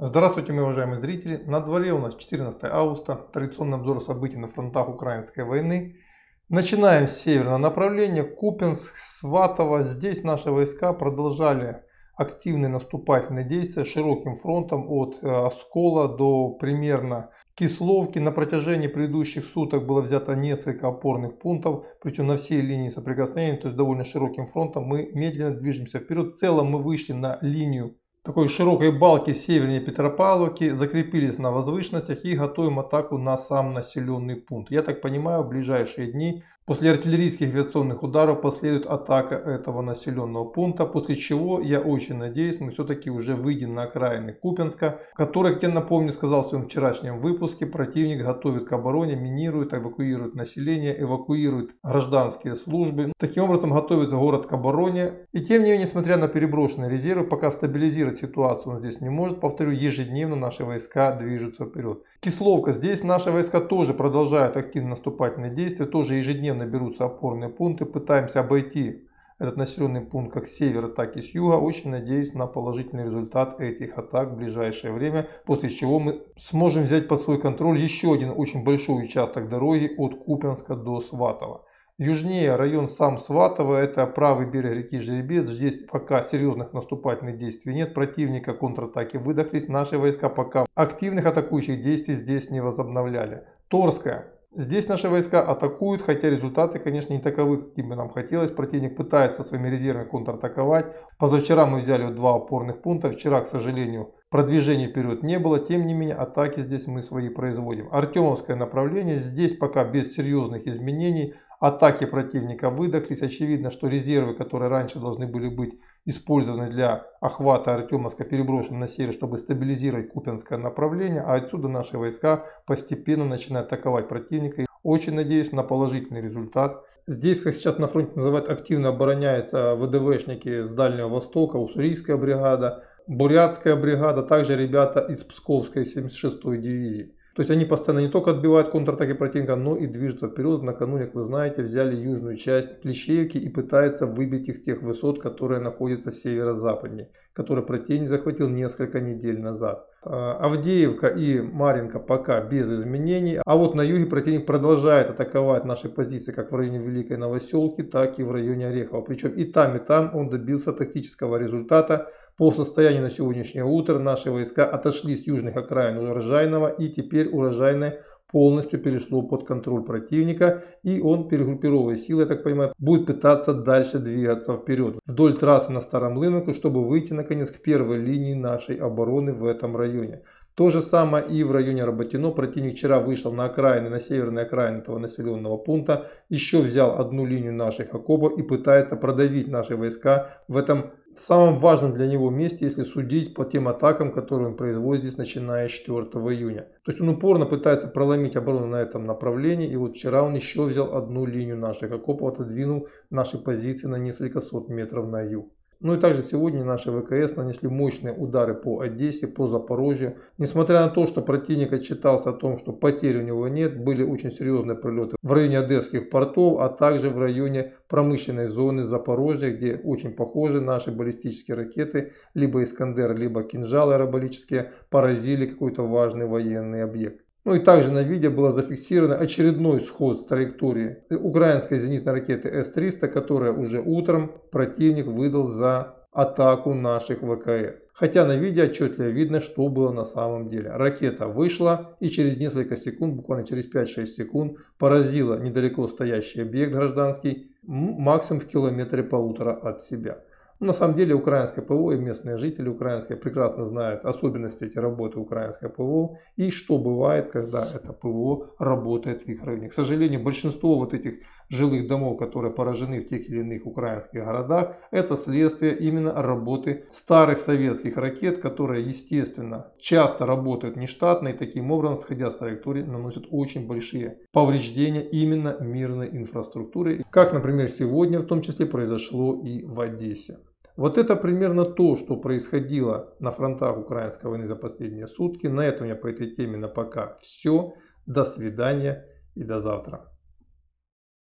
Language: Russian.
Здравствуйте, мои уважаемые зрители. На дворе у нас 14 августа, традиционный обзор событий на фронтах украинской войны. Начинаем с северного направления, Купинск, Сватово. Здесь наши войска продолжали активные наступательные действия широким фронтом от э, Оскола до примерно Кисловки. На протяжении предыдущих суток было взято несколько опорных пунктов, причем на всей линии соприкосновения, то есть довольно широким фронтом мы медленно движемся вперед. В целом мы вышли на линию такой широкой балки севернее Петропавловки, закрепились на возвышенностях и готовим атаку на сам населенный пункт. Я так понимаю, в ближайшие дни После артиллерийских авиационных ударов последует атака этого населенного пункта, после чего, я очень надеюсь, мы все-таки уже выйдем на окраины Купенска, который, как я напомню, сказал в своем вчерашнем выпуске, противник готовит к обороне, минирует, эвакуирует население, эвакуирует гражданские службы. Таким образом, готовит город к обороне. И тем не менее, несмотря на переброшенные резервы, пока стабилизировать ситуацию он здесь не может. Повторю, ежедневно наши войска движутся вперед. Кисловка. Здесь наши войска тоже продолжают активно наступательные действия, тоже ежедневно берутся опорные пункты. Пытаемся обойти этот населенный пункт как с севера, так и с юга. Очень надеюсь на положительный результат этих атак в ближайшее время, после чего мы сможем взять под свой контроль еще один очень большой участок дороги от Купенска до Сватова. Южнее район сам Сватово, это правый берег реки Жеребец. Здесь пока серьезных наступательных действий нет. Противника контратаки выдохлись. Наши войска пока активных атакующих действий здесь не возобновляли. Торская. Здесь наши войска атакуют, хотя результаты, конечно, не таковы, каким бы нам хотелось. Противник пытается своими резервами контратаковать. Позавчера мы взяли два опорных пункта. Вчера, к сожалению, продвижения вперед не было. Тем не менее, атаки здесь мы свои производим. Артемовское направление. Здесь пока без серьезных изменений. Атаки противника выдохлись. Очевидно, что резервы, которые раньше должны были быть использованы для охвата Артемовска, переброшены на север, чтобы стабилизировать Купинское направление. А отсюда наши войска постепенно начинают атаковать противника. Очень надеюсь на положительный результат. Здесь, как сейчас на фронте называют, активно обороняются ВДВшники с Дальнего Востока, Уссурийская бригада, Бурятская бригада, также ребята из Псковской 76-й дивизии. То есть они постоянно не только отбивают контратаки противника, но и движутся вперед. Накануне, как вы знаете, взяли южную часть Плещеевки и пытаются выбить их с тех высот, которые находятся северо-западнее, которые противник захватил несколько недель назад. А, Авдеевка и Маринка пока без изменений, а вот на юге противник продолжает атаковать наши позиции как в районе Великой Новоселки, так и в районе Орехова. Причем и там, и там он добился тактического результата, по состоянию на сегодняшнее утро наши войска отошли с южных окраин Урожайного и теперь Урожайное полностью перешло под контроль противника и он, перегруппировывая силы, я так понимаю, будет пытаться дальше двигаться вперед вдоль трассы на Старом Лыновку, чтобы выйти наконец к первой линии нашей обороны в этом районе. То же самое и в районе Работино. Противник вчера вышел на окраины, на северной окраины этого населенного пункта. Еще взял одну линию наших окопов и пытается продавить наши войска в этом самом важном для него месте, если судить по тем атакам, которые он производит здесь, начиная с 4 июня. То есть он упорно пытается проломить оборону на этом направлении. И вот вчера он еще взял одну линию наших окопов, отодвинул наши позиции на несколько сот метров на юг. Ну и также сегодня наши ВКС нанесли мощные удары по Одессе, по Запорожью. Несмотря на то, что противник отчитался о том, что потерь у него нет, были очень серьезные прилеты в районе одесских портов, а также в районе промышленной зоны Запорожья, где очень похожи наши баллистические ракеты, либо Искандер, либо кинжалы аэробаллические, поразили какой-то важный военный объект. Ну и также на видео было зафиксировано очередной сход с траектории украинской зенитной ракеты С-300, которая уже утром противник выдал за атаку наших ВКС. Хотя на видео отчетливо видно, что было на самом деле. Ракета вышла и через несколько секунд, буквально через 5-6 секунд, поразила недалеко стоящий объект гражданский максимум в километре полутора от себя. На самом деле украинское ПВО и местные жители украинские прекрасно знают особенности эти работы украинского ПВО и что бывает, когда это ПВО работает в их районе. К сожалению, большинство вот этих жилых домов, которые поражены в тех или иных украинских городах, это следствие именно работы старых советских ракет, которые, естественно, часто работают нештатно и таким образом, сходя с траектории, наносят очень большие повреждения именно мирной инфраструктуре, как, например, сегодня в том числе произошло и в Одессе. Вот это примерно то, что происходило на фронтах украинской войны за последние сутки. На этом я по этой теме на пока все. До свидания и до завтра.